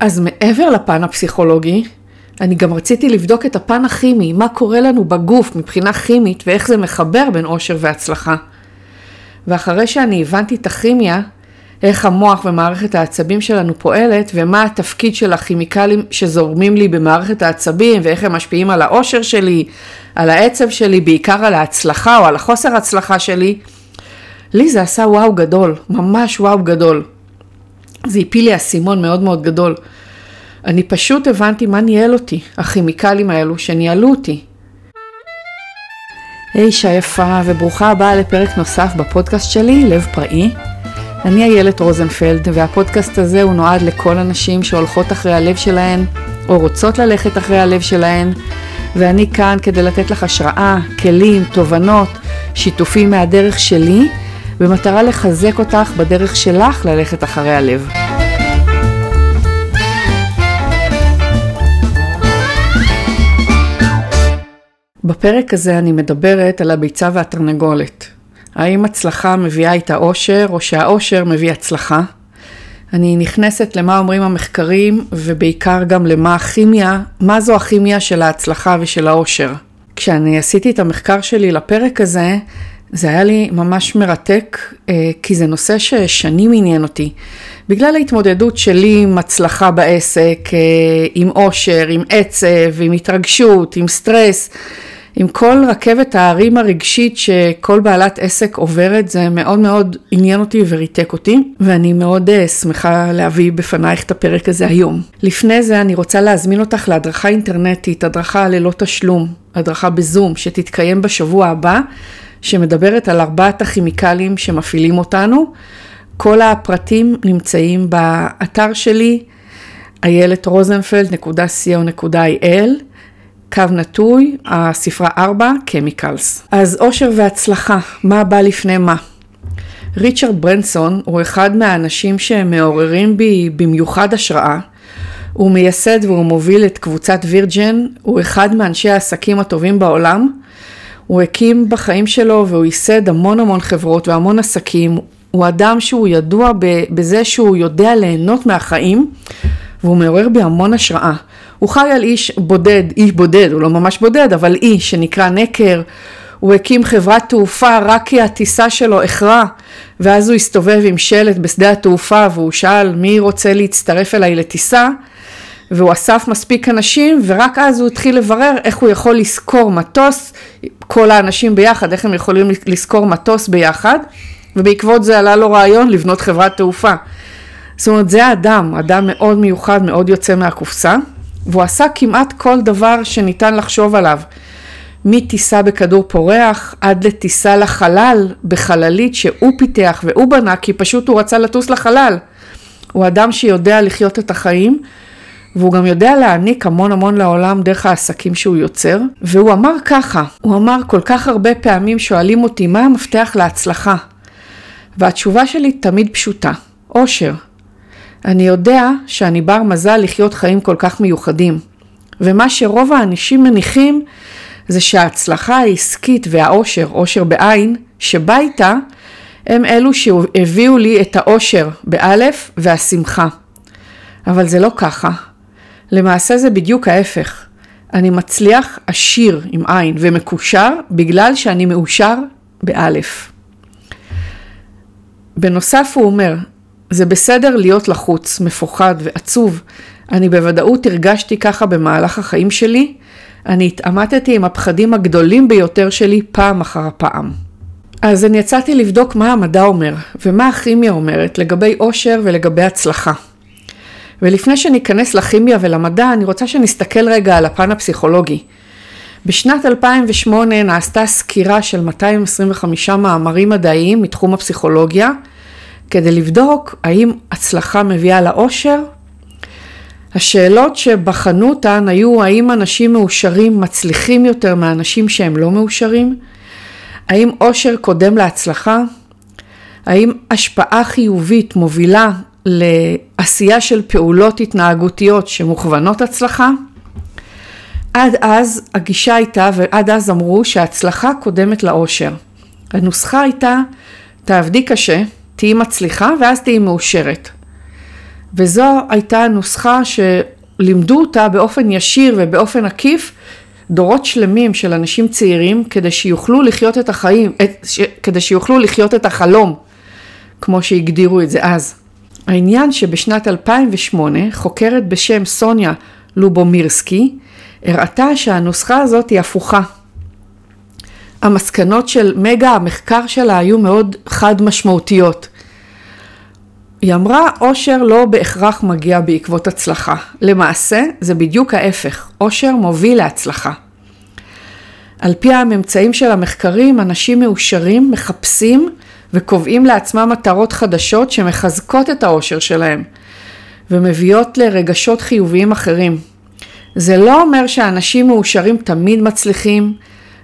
אז מעבר לפן הפסיכולוגי, אני גם רציתי לבדוק את הפן הכימי, מה קורה לנו בגוף מבחינה כימית ואיך זה מחבר בין אושר והצלחה. ואחרי שאני הבנתי את הכימיה, איך המוח ומערכת העצבים שלנו פועלת ומה התפקיד של הכימיקלים שזורמים לי במערכת העצבים ואיך הם משפיעים על האושר שלי, על העצב שלי, בעיקר על ההצלחה או על החוסר הצלחה שלי, לי זה עשה וואו גדול, ממש וואו גדול. זה הפיל לי אסימון מאוד מאוד גדול. אני פשוט הבנתי מה ניהל אותי, הכימיקלים האלו שניהלו אותי. היי אישה יפה וברוכה הבאה לפרק נוסף בפודקאסט שלי, לב פראי. אני איילת רוזנפלד והפודקאסט הזה הוא נועד לכל הנשים שהולכות אחרי הלב שלהן או רוצות ללכת אחרי הלב שלהן ואני כאן כדי לתת לך השראה, כלים, תובנות, שיתופים מהדרך שלי במטרה לחזק אותך בדרך שלך ללכת אחרי הלב. בפרק הזה אני מדברת על הביצה והתרנגולת. האם הצלחה מביאה איתה אושר, או שהאושר מביא הצלחה? אני נכנסת למה אומרים המחקרים, ובעיקר גם למה הכימיה, מה זו הכימיה של ההצלחה ושל האושר. כשאני עשיתי את המחקר שלי לפרק הזה, זה היה לי ממש מרתק, אה, כי זה נושא ששנים עניין אותי. בגלל ההתמודדות שלי עם הצלחה בעסק, אה, עם אושר, עם עצב, עם התרגשות, עם סטרס, עם כל רכבת ההרים הרגשית שכל בעלת עסק עוברת, זה מאוד מאוד עניין אותי וריתק אותי, ואני מאוד uh, שמחה להביא בפנייך את הפרק הזה היום. לפני זה אני רוצה להזמין אותך להדרכה אינטרנטית, הדרכה ללא תשלום, הדרכה בזום, שתתקיים בשבוע הבא, שמדברת על ארבעת הכימיקלים שמפעילים אותנו. כל הפרטים נמצאים באתר שלי, איילת רוזנפלד.co.il. קו נטוי, הספרה 4, Chemicals. אז אושר והצלחה, מה בא לפני מה? ריצ'רד ברנסון הוא אחד מהאנשים שמעוררים בי במיוחד השראה. הוא מייסד והוא מוביל את קבוצת וירג'ן, הוא אחד מאנשי העסקים הטובים בעולם. הוא הקים בחיים שלו והוא ייסד המון המון חברות והמון עסקים. הוא אדם שהוא ידוע בזה שהוא יודע ליהנות מהחיים והוא מעורר בי המון השראה. הוא חי על איש בודד, איש בודד, הוא לא ממש בודד, אבל איש שנקרא נקר. הוא הקים חברת תעופה רק כי הטיסה שלו איחרה, ואז הוא הסתובב עם שלט בשדה התעופה והוא שאל מי רוצה להצטרף אליי לטיסה, והוא אסף מספיק אנשים, ורק אז הוא התחיל לברר איך הוא יכול לשכור מטוס, כל האנשים ביחד, איך הם יכולים לשכור מטוס ביחד, ובעקבות זה עלה לו רעיון לבנות חברת תעופה. זאת אומרת, זה האדם, אדם מאוד מיוחד, מאוד יוצא מהקופסה. והוא עשה כמעט כל דבר שניתן לחשוב עליו. מטיסה בכדור פורח עד לטיסה לחלל בחללית שהוא פיתח והוא בנה כי פשוט הוא רצה לטוס לחלל. הוא אדם שיודע לחיות את החיים והוא גם יודע להעניק המון המון לעולם דרך העסקים שהוא יוצר. והוא אמר ככה, הוא אמר כל כך הרבה פעמים שואלים אותי מה המפתח להצלחה. והתשובה שלי תמיד פשוטה, אושר. אני יודע שאני בר מזל לחיות חיים כל כך מיוחדים. ומה שרוב האנשים מניחים זה שההצלחה העסקית והאושר, אושר בעין, שבא איתה, הם אלו שהביאו לי את האושר באלף והשמחה. אבל זה לא ככה. למעשה זה בדיוק ההפך. אני מצליח עשיר עם עין ומקושר בגלל שאני מאושר באלף. בנוסף הוא אומר, זה בסדר להיות לחוץ, מפוחד ועצוב. אני בוודאות הרגשתי ככה במהלך החיים שלי. אני התעמתתי עם הפחדים הגדולים ביותר שלי פעם אחר פעם. אז אני יצאתי לבדוק מה המדע אומר, ומה הכימיה אומרת לגבי אושר ולגבי הצלחה. ולפני שניכנס לכימיה ולמדע, אני רוצה שנסתכל רגע על הפן הפסיכולוגי. בשנת 2008 נעשתה סקירה של 225 מאמרים מדעיים מתחום הפסיכולוגיה, כדי לבדוק האם הצלחה מביאה לאושר. השאלות שבחנו אותן היו האם אנשים מאושרים מצליחים יותר מאנשים שהם לא מאושרים? האם אושר קודם להצלחה? האם השפעה חיובית מובילה לעשייה של פעולות התנהגותיות שמוכוונות הצלחה? עד אז הגישה הייתה, ועד אז אמרו שההצלחה קודמת לאושר. הנוסחה הייתה, תעבדי קשה, תהיי מצליחה ואז תהיי מאושרת. וזו הייתה הנוסחה שלימדו אותה באופן ישיר ובאופן עקיף דורות שלמים של אנשים צעירים כדי שיוכלו לחיות את החיים, את, ש, כדי שיוכלו לחיות את החלום, כמו שהגדירו את זה אז. העניין שבשנת 2008 חוקרת בשם סוניה לובומירסקי הראתה שהנוסחה הזאת היא הפוכה. המסקנות של מגה המחקר שלה היו מאוד חד משמעותיות. היא אמרה, אושר לא בהכרח מגיע בעקבות הצלחה. למעשה, זה בדיוק ההפך. אושר מוביל להצלחה. על פי הממצאים של המחקרים, אנשים מאושרים מחפשים וקובעים לעצמם מטרות חדשות שמחזקות את האושר שלהם ומביאות לרגשות חיוביים אחרים. זה לא אומר שאנשים מאושרים תמיד מצליחים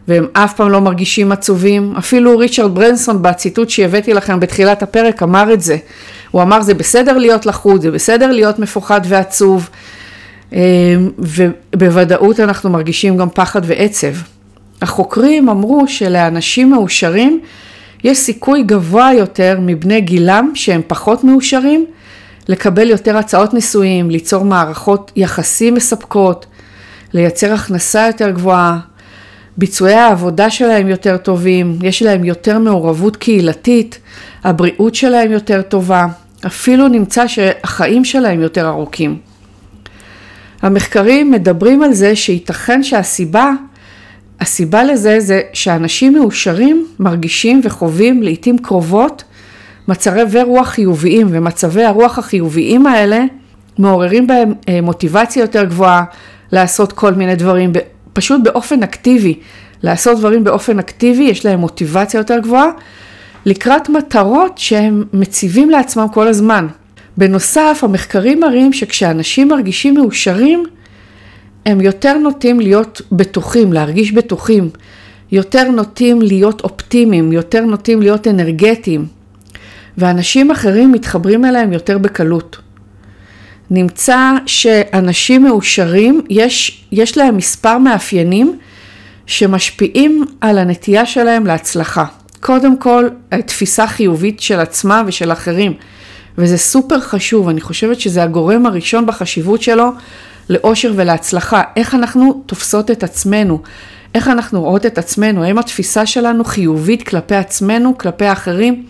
והם אף פעם לא מרגישים עצובים. אפילו ריצ'רד ברנסון בציטוט שהבאתי לכם בתחילת הפרק אמר את זה. הוא אמר זה בסדר להיות לחוץ, זה בסדר להיות מפוחד ועצוב אמ, ובוודאות אנחנו מרגישים גם פחד ועצב. החוקרים אמרו שלאנשים מאושרים יש סיכוי גבוה יותר מבני גילם שהם פחות מאושרים לקבל יותר הצעות נישואים, ליצור מערכות יחסים מספקות, לייצר הכנסה יותר גבוהה, ביצועי העבודה שלהם יותר טובים, יש להם יותר מעורבות קהילתית, הבריאות שלהם יותר טובה, אפילו נמצא שהחיים שלהם יותר ארוכים. המחקרים מדברים על זה שייתכן שהסיבה הסיבה לזה זה שאנשים מאושרים מרגישים וחווים לעיתים קרובות מצבי רוח חיוביים ומצבי הרוח החיוביים האלה מעוררים בהם אה, מוטיבציה יותר גבוהה לעשות כל מיני דברים פשוט באופן אקטיבי, לעשות דברים באופן אקטיבי, יש להם מוטיבציה יותר גבוהה לקראת מטרות שהם מציבים לעצמם כל הזמן. בנוסף, המחקרים מראים שכשאנשים מרגישים מאושרים, הם יותר נוטים להיות בטוחים, להרגיש בטוחים, יותר נוטים להיות אופטימיים, יותר נוטים להיות אנרגטיים, ואנשים אחרים מתחברים אליהם יותר בקלות. נמצא שאנשים מאושרים, יש, יש להם מספר מאפיינים שמשפיעים על הנטייה שלהם להצלחה. קודם כל, תפיסה חיובית של עצמה ושל אחרים, וזה סופר חשוב, אני חושבת שזה הגורם הראשון בחשיבות שלו לאושר ולהצלחה, איך אנחנו תופסות את עצמנו, איך אנחנו רואות את עצמנו, האם התפיסה שלנו חיובית כלפי עצמנו, כלפי האחרים,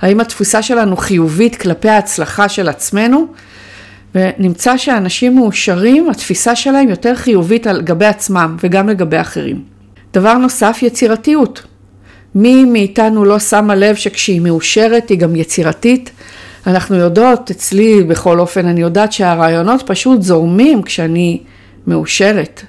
האם התפיסה שלנו חיובית כלפי ההצלחה של עצמנו, ונמצא שאנשים מאושרים, התפיסה שלהם יותר חיובית על גבי עצמם וגם לגבי אחרים. דבר נוסף, יצירתיות. מי מאיתנו לא שמה לב שכשהיא מאושרת היא גם יצירתית? אנחנו יודעות, אצלי בכל אופן, אני יודעת שהרעיונות פשוט זורמים כשאני מאושרת.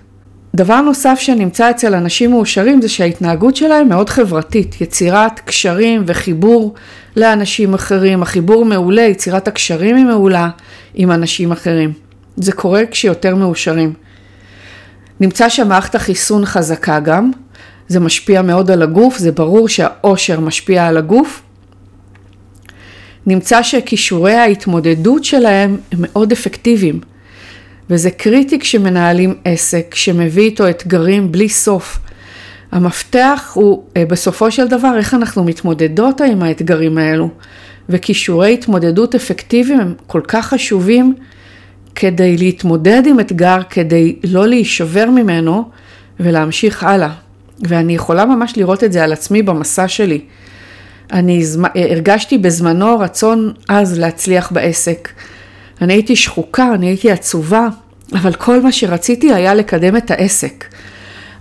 דבר נוסף שנמצא אצל אנשים מאושרים זה שההתנהגות שלהם מאוד חברתית, יצירת קשרים וחיבור לאנשים אחרים, החיבור מעולה, יצירת הקשרים היא מעולה עם אנשים אחרים. זה קורה כשיותר מאושרים. נמצא שמערכת החיסון חזקה גם, זה משפיע מאוד על הגוף, זה ברור שהאושר משפיע על הגוף, נמצא שכישורי ההתמודדות שלהם הם מאוד אפקטיביים. וזה קריטי כשמנהלים עסק שמביא איתו אתגרים בלי סוף. המפתח הוא אה, בסופו של דבר איך אנחנו מתמודדות עם האתגרים האלו. וכישורי התמודדות אפקטיביים הם כל כך חשובים כדי להתמודד עם אתגר, כדי לא להישבר ממנו ולהמשיך הלאה. ואני יכולה ממש לראות את זה על עצמי במסע שלי. אני הרגשתי בזמנו רצון עז להצליח בעסק. אני הייתי שחוקה, אני הייתי עצובה, אבל כל מה שרציתי היה לקדם את העסק.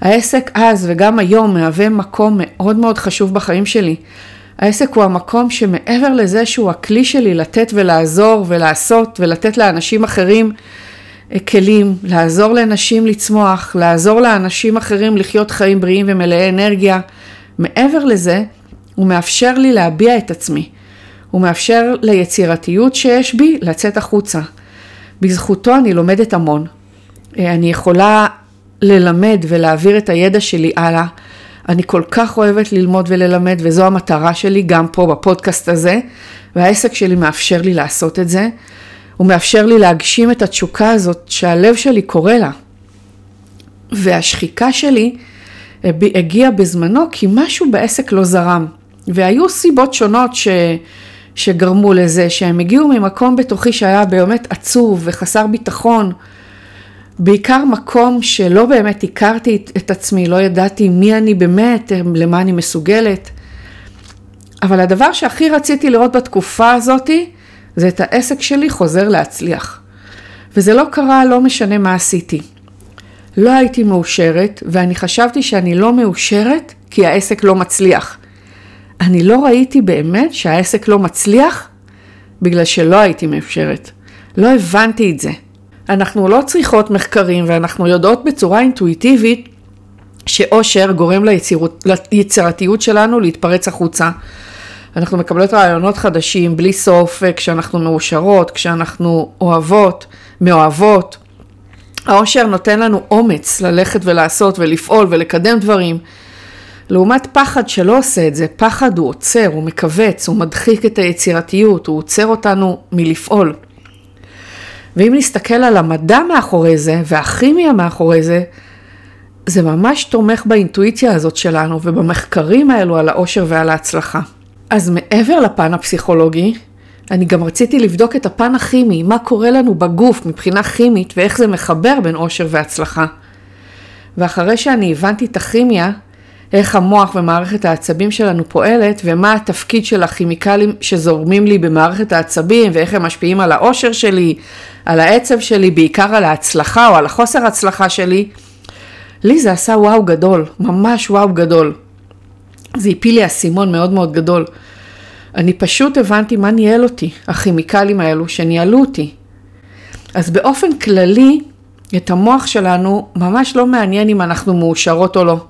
העסק אז וגם היום מהווה מקום מאוד מאוד חשוב בחיים שלי. העסק הוא המקום שמעבר לזה שהוא הכלי שלי לתת ולעזור ולעשות ולתת לאנשים אחרים אה, כלים, לעזור לנשים לצמוח, לעזור לאנשים אחרים לחיות חיים בריאים ומלאי אנרגיה. מעבר לזה, הוא מאפשר לי להביע את עצמי. הוא מאפשר ליצירתיות שיש בי לצאת החוצה. בזכותו אני לומדת המון. אה, אני יכולה ללמד ולהעביר את הידע שלי הלאה. אני כל כך אוהבת ללמוד וללמד וזו המטרה שלי גם פה בפודקאסט הזה והעסק שלי מאפשר לי לעשות את זה. הוא מאפשר לי להגשים את התשוקה הזאת שהלב שלי קורא לה. והשחיקה שלי אה, הגיעה בזמנו כי משהו בעסק לא זרם. והיו סיבות שונות ש, שגרמו לזה שהם הגיעו ממקום בתוכי שהיה באמת עצוב וחסר ביטחון. בעיקר מקום שלא באמת הכרתי את עצמי, לא ידעתי מי אני באמת, למה אני מסוגלת. אבל הדבר שהכי רציתי לראות בתקופה הזאתי, זה את העסק שלי חוזר להצליח. וזה לא קרה, לא משנה מה עשיתי. לא הייתי מאושרת, ואני חשבתי שאני לא מאושרת כי העסק לא מצליח. אני לא ראיתי באמת שהעסק לא מצליח בגלל שלא הייתי מאושרת. לא הבנתי את זה. אנחנו לא צריכות מחקרים ואנחנו יודעות בצורה אינטואיטיבית שאושר גורם ליצירות, ליצירתיות שלנו להתפרץ החוצה. אנחנו מקבלות רעיונות חדשים בלי סוף כשאנחנו מאושרות, כשאנחנו אוהבות, מאוהבות. האושר נותן לנו אומץ ללכת ולעשות ולפעול ולקדם דברים. לעומת פחד שלא עושה את זה, פחד הוא עוצר, הוא מכווץ, הוא מדחיק את היצירתיות, הוא עוצר אותנו מלפעול. ואם נסתכל על המדע מאחורי זה והכימיה מאחורי זה, זה ממש תומך באינטואיציה הזאת שלנו ובמחקרים האלו על העושר ועל ההצלחה. אז מעבר לפן הפסיכולוגי, אני גם רציתי לבדוק את הפן הכימי, מה קורה לנו בגוף מבחינה כימית ואיך זה מחבר בין עושר והצלחה. ואחרי שאני הבנתי את הכימיה, איך המוח ומערכת העצבים שלנו פועלת ומה התפקיד של הכימיקלים שזורמים לי במערכת העצבים ואיך הם משפיעים על האושר שלי, על העצב שלי, בעיקר על ההצלחה או על החוסר הצלחה שלי, לי זה עשה וואו גדול, ממש וואו גדול. זה הפיל לי אסימון מאוד מאוד גדול. אני פשוט הבנתי מה ניהל אותי, הכימיקלים האלו שניהלו אותי. אז באופן כללי, את המוח שלנו ממש לא מעניין אם אנחנו מאושרות או לא.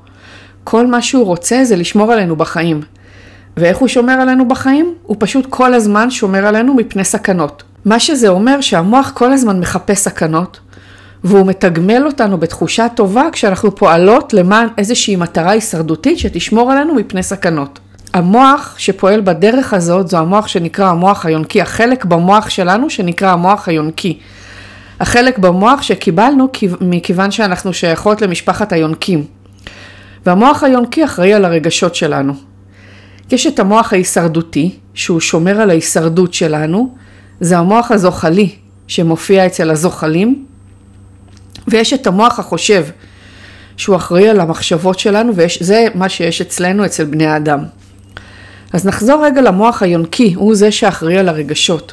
כל מה שהוא רוצה זה לשמור עלינו בחיים. ואיך הוא שומר עלינו בחיים? הוא פשוט כל הזמן שומר עלינו מפני סכנות. מה שזה אומר שהמוח כל הזמן מחפש סכנות, והוא מתגמל אותנו בתחושה טובה כשאנחנו פועלות למען איזושהי מטרה הישרדותית שתשמור עלינו מפני סכנות. המוח שפועל בדרך הזאת זו המוח שנקרא המוח היונקי, החלק במוח שלנו שנקרא המוח היונקי. החלק במוח שקיבלנו מכיוון שאנחנו שייכות למשפחת היונקים. והמוח היונקי אחראי על הרגשות שלנו. יש את המוח ההישרדותי, שהוא שומר על ההישרדות שלנו, זה המוח הזוחלי, שמופיע אצל הזוחלים, ויש את המוח החושב, שהוא אחראי על המחשבות שלנו, וזה מה שיש אצלנו, אצל בני האדם. אז נחזור רגע למוח היונקי, הוא זה שאחראי על הרגשות.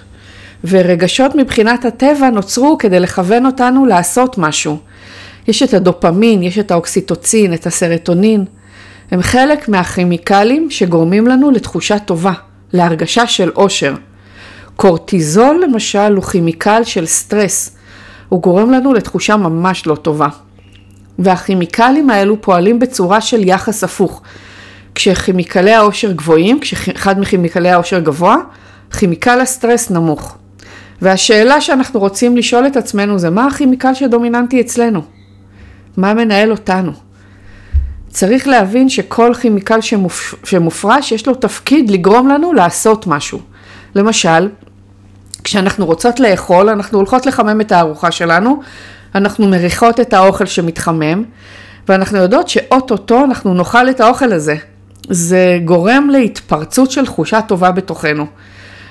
ורגשות מבחינת הטבע נוצרו כדי לכוון אותנו לעשות משהו. יש את הדופמין, יש את האוקסיטוצין, את הסרטונין. הם חלק מהכימיקלים שגורמים לנו לתחושה טובה, להרגשה של אושר. קורטיזול למשל הוא כימיקל של סטרס, הוא גורם לנו לתחושה ממש לא טובה. והכימיקלים האלו פועלים בצורה של יחס הפוך. כשכימיקלי העושר גבוהים, כשאחד מכימיקלי העושר גבוה, כימיקל הסטרס נמוך. והשאלה שאנחנו רוצים לשאול את עצמנו זה מה הכימיקל שדומיננטי אצלנו? מה מנהל אותנו? צריך להבין שכל כימיקל שמופ... שמופרש יש לו תפקיד לגרום לנו לעשות משהו. למשל, כשאנחנו רוצות לאכול, אנחנו הולכות לחמם את הארוחה שלנו, אנחנו מריחות את האוכל שמתחמם, ואנחנו יודעות שאו-טו-טו אנחנו נאכל את האוכל הזה. זה גורם להתפרצות של תחושה טובה בתוכנו.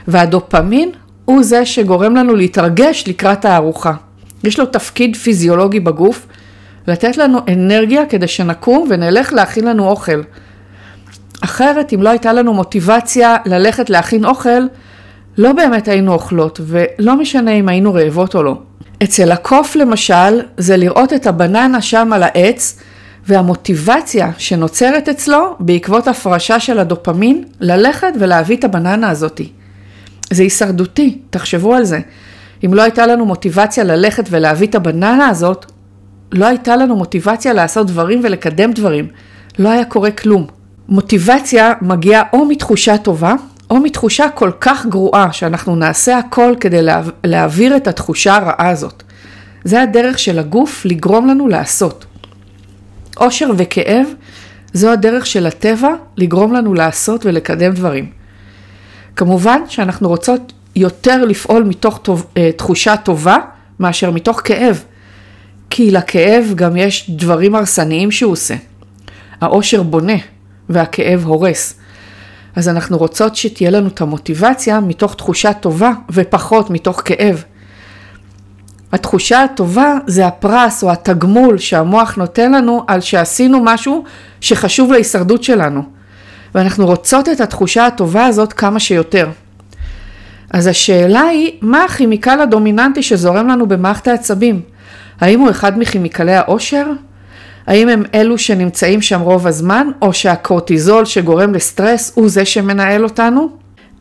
והדופמין הוא זה שגורם לנו להתרגש לקראת הארוחה. יש לו תפקיד פיזיולוגי בגוף, לתת לנו אנרגיה כדי שנקום ונלך להכין לנו אוכל. אחרת, אם לא הייתה לנו מוטיבציה ללכת להכין אוכל, לא באמת היינו אוכלות, ולא משנה אם היינו רעבות או לא. אצל הקוף למשל, זה לראות את הבננה שם על העץ, והמוטיבציה שנוצרת אצלו בעקבות הפרשה של הדופמין, ללכת ולהביא את הבננה הזאתי. זה הישרדותי, תחשבו על זה. אם לא הייתה לנו מוטיבציה ללכת ולהביא את הבננה הזאת, לא הייתה לנו מוטיבציה לעשות דברים ולקדם דברים. לא היה קורה כלום. מוטיבציה מגיעה או מתחושה טובה, או מתחושה כל כך גרועה שאנחנו נעשה הכל כדי לה, להעביר את התחושה הרעה הזאת. זה הדרך של הגוף לגרום לנו לעשות. אושר וכאב זו הדרך של הטבע לגרום לנו לעשות ולקדם דברים. כמובן שאנחנו רוצות יותר לפעול מתוך טוב, אה, תחושה טובה מאשר מתוך כאב, כי לכאב גם יש דברים הרסניים שהוא עושה. האושר בונה והכאב הורס. אז אנחנו רוצות שתהיה לנו את המוטיבציה מתוך תחושה טובה ופחות מתוך כאב. התחושה הטובה זה הפרס או התגמול שהמוח נותן לנו על שעשינו משהו שחשוב להישרדות שלנו. ואנחנו רוצות את התחושה הטובה הזאת כמה שיותר. אז השאלה היא, מה הכימיקל הדומיננטי שזורם לנו במערכת העצבים? האם הוא אחד מכימיקלי העושר? האם הם אלו שנמצאים שם רוב הזמן, או שהקורטיזול שגורם לסטרס הוא זה שמנהל אותנו?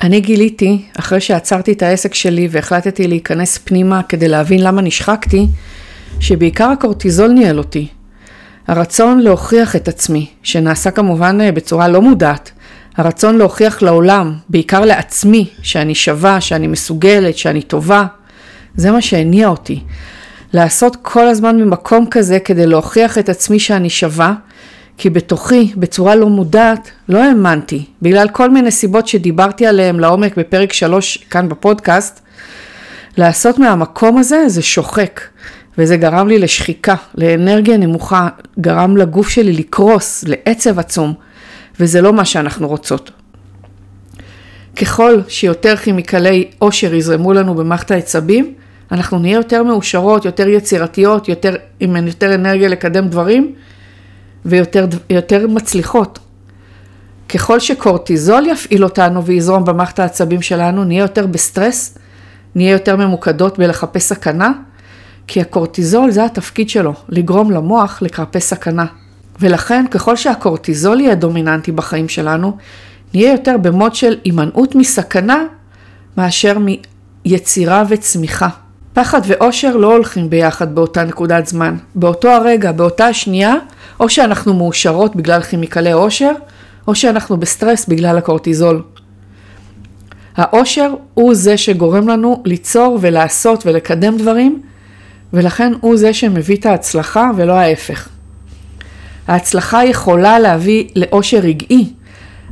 אני גיליתי, אחרי שעצרתי את העסק שלי והחלטתי להיכנס פנימה כדי להבין למה נשחקתי, שבעיקר הקורטיזול ניהל אותי. הרצון להוכיח את עצמי, שנעשה כמובן אה, בצורה לא מודעת, הרצון להוכיח לעולם, בעיקר לעצמי, שאני שווה, שאני מסוגלת, שאני טובה, זה מה שהניע אותי. לעשות כל הזמן ממקום כזה כדי להוכיח את עצמי שאני שווה, כי בתוכי, בצורה לא מודעת, לא האמנתי, בגלל כל מיני סיבות שדיברתי עליהן לעומק בפרק 3 כאן בפודקאסט, לעשות מהמקום הזה זה שוחק, וזה גרם לי לשחיקה, לאנרגיה נמוכה, גרם לגוף שלי לקרוס, לעצב עצום, וזה לא מה שאנחנו רוצות. ככל שיותר כימיקלי עושר יזרמו לנו במערכת העצבים, אנחנו נהיה יותר מאושרות, יותר יצירתיות, יותר, עם יותר אנרגיה לקדם דברים ויותר מצליחות. ככל שקורטיזול יפעיל אותנו ויזרום במערכת העצבים שלנו, נהיה יותר בסטרס, נהיה יותר ממוקדות בלחפש סכנה, כי הקורטיזול זה התפקיד שלו, לגרום למוח לקרפס סכנה. ולכן ככל שהקורטיזול יהיה דומיננטי בחיים שלנו, נהיה יותר במוד של הימנעות מסכנה מאשר מיצירה וצמיחה. פחד ואושר לא הולכים ביחד באותה נקודת זמן. באותו הרגע, באותה השנייה, או שאנחנו מאושרות בגלל כימיקלי אושר, או שאנחנו בסטרס בגלל הקורטיזול. האושר הוא זה שגורם לנו ליצור ולעשות ולקדם דברים, ולכן הוא זה שמביא את ההצלחה ולא ההפך. ההצלחה יכולה להביא לאושר רגעי,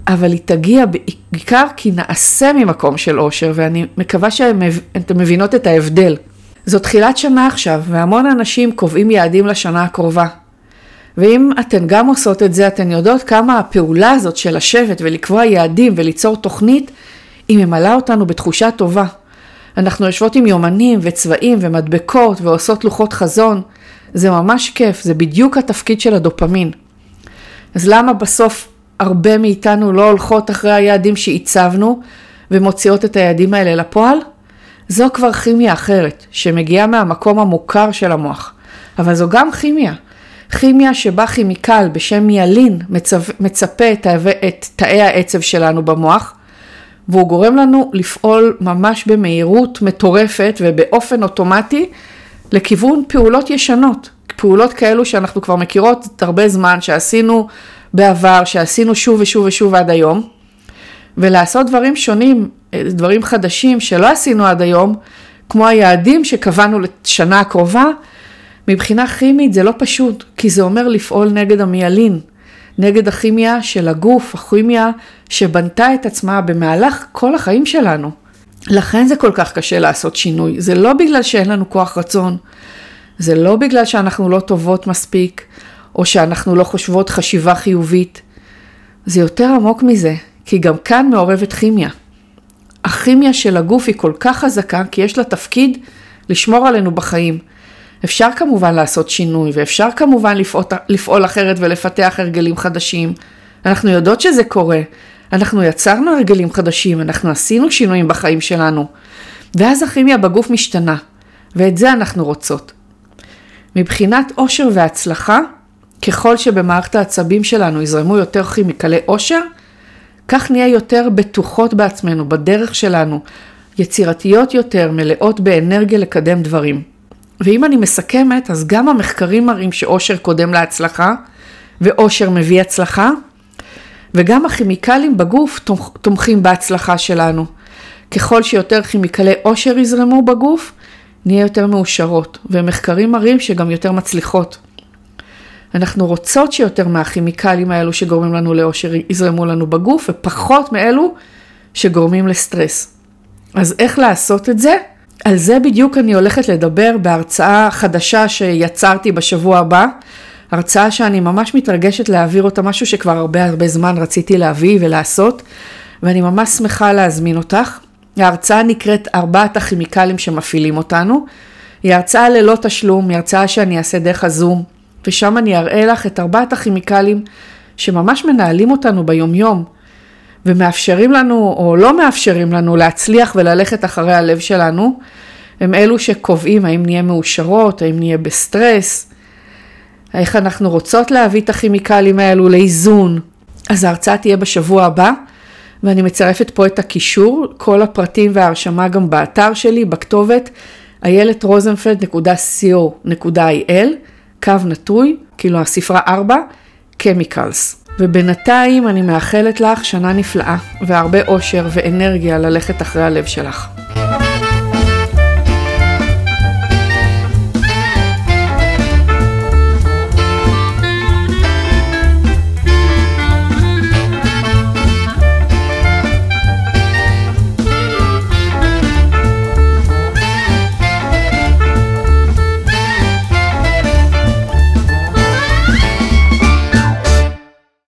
אבל היא תגיע בעיקר כי נעשה ממקום של אושר, ואני מקווה שאתן מבינות את ההבדל. זו תחילת שנה עכשיו, והמון אנשים קובעים יעדים לשנה הקרובה. ואם אתן גם עושות את זה, אתן יודעות כמה הפעולה הזאת של לשבת ולקבוע יעדים וליצור תוכנית, היא ממלאה אותנו בתחושה טובה. אנחנו יושבות עם יומנים וצבעים ומדבקות ועושות לוחות חזון. זה ממש כיף, זה בדיוק התפקיד של הדופמין. אז למה בסוף הרבה מאיתנו לא הולכות אחרי היעדים שהצבנו ומוציאות את היעדים האלה לפועל? זו כבר כימיה אחרת, שמגיעה מהמקום המוכר של המוח. אבל זו גם כימיה. כימיה שבה כימיקל בשם מיאלין מצפ... מצפה את, את תאי העצב שלנו במוח, והוא גורם לנו לפעול ממש במהירות מטורפת ובאופן אוטומטי לכיוון פעולות ישנות. פעולות כאלו שאנחנו כבר מכירות הרבה זמן, שעשינו בעבר, שעשינו שוב ושוב ושוב עד היום, ולעשות דברים שונים דברים חדשים שלא עשינו עד היום, כמו היעדים שקבענו לשנה הקרובה, מבחינה כימית זה לא פשוט, כי זה אומר לפעול נגד המיילין, נגד הכימיה של הגוף, הכימיה שבנתה את עצמה במהלך כל החיים שלנו. לכן זה כל כך קשה לעשות שינוי, זה לא בגלל שאין לנו כוח רצון, זה לא בגלל שאנחנו לא טובות מספיק, או שאנחנו לא חושבות חשיבה חיובית, זה יותר עמוק מזה, כי גם כאן מעורבת כימיה. הכימיה של הגוף היא כל כך חזקה, כי יש לה תפקיד לשמור עלינו בחיים. אפשר כמובן לעשות שינוי, ואפשר כמובן לפעול, לפעול אחרת ולפתח הרגלים חדשים. אנחנו יודעות שזה קורה. אנחנו יצרנו הרגלים חדשים, אנחנו עשינו שינויים בחיים שלנו. ואז הכימיה בגוף משתנה, ואת זה אנחנו רוצות. מבחינת אושר והצלחה, ככל שבמערכת העצבים שלנו יזרמו יותר כימיקלי אושר, כך נהיה יותר בטוחות בעצמנו, בדרך שלנו, יצירתיות יותר, מלאות באנרגיה לקדם דברים. ואם אני מסכמת, אז גם המחקרים מראים שאושר קודם להצלחה, ואושר מביא הצלחה, וגם הכימיקלים בגוף תומכים בהצלחה שלנו. ככל שיותר כימיקלי אושר יזרמו בגוף, נהיה יותר מאושרות, ומחקרים מראים שגם יותר מצליחות. אנחנו רוצות שיותר מהכימיקלים האלו שגורמים לנו לאושר יזרמו לנו בגוף, ופחות מאלו שגורמים לסטרס. אז איך לעשות את זה? על זה בדיוק אני הולכת לדבר בהרצאה חדשה שיצרתי בשבוע הבא. הרצאה שאני ממש מתרגשת להעביר אותה, משהו שכבר הרבה הרבה זמן רציתי להביא ולעשות. ואני ממש שמחה להזמין אותך. ההרצאה נקראת ארבעת הכימיקלים שמפעילים אותנו. היא הרצאה ללא תשלום, היא הרצאה שאני אעשה דרך הזום, ושם אני אראה לך את ארבעת הכימיקלים שממש מנהלים אותנו ביומיום, ומאפשרים לנו או לא מאפשרים לנו להצליח וללכת אחרי הלב שלנו, הם אלו שקובעים האם נהיה מאושרות, האם נהיה בסטרס, איך אנחנו רוצות להביא את הכימיקלים האלו לאיזון. אז ההרצאה תהיה בשבוע הבא, ואני מצרפת פה את הקישור, כל הפרטים וההרשמה גם באתר שלי, בכתובת איילת רוזנפלד.co.il, קו נטוי, כאילו הספרה 4, Chemicals. ובינתיים אני מאחלת לך שנה נפלאה והרבה אושר ואנרגיה ללכת אחרי הלב שלך.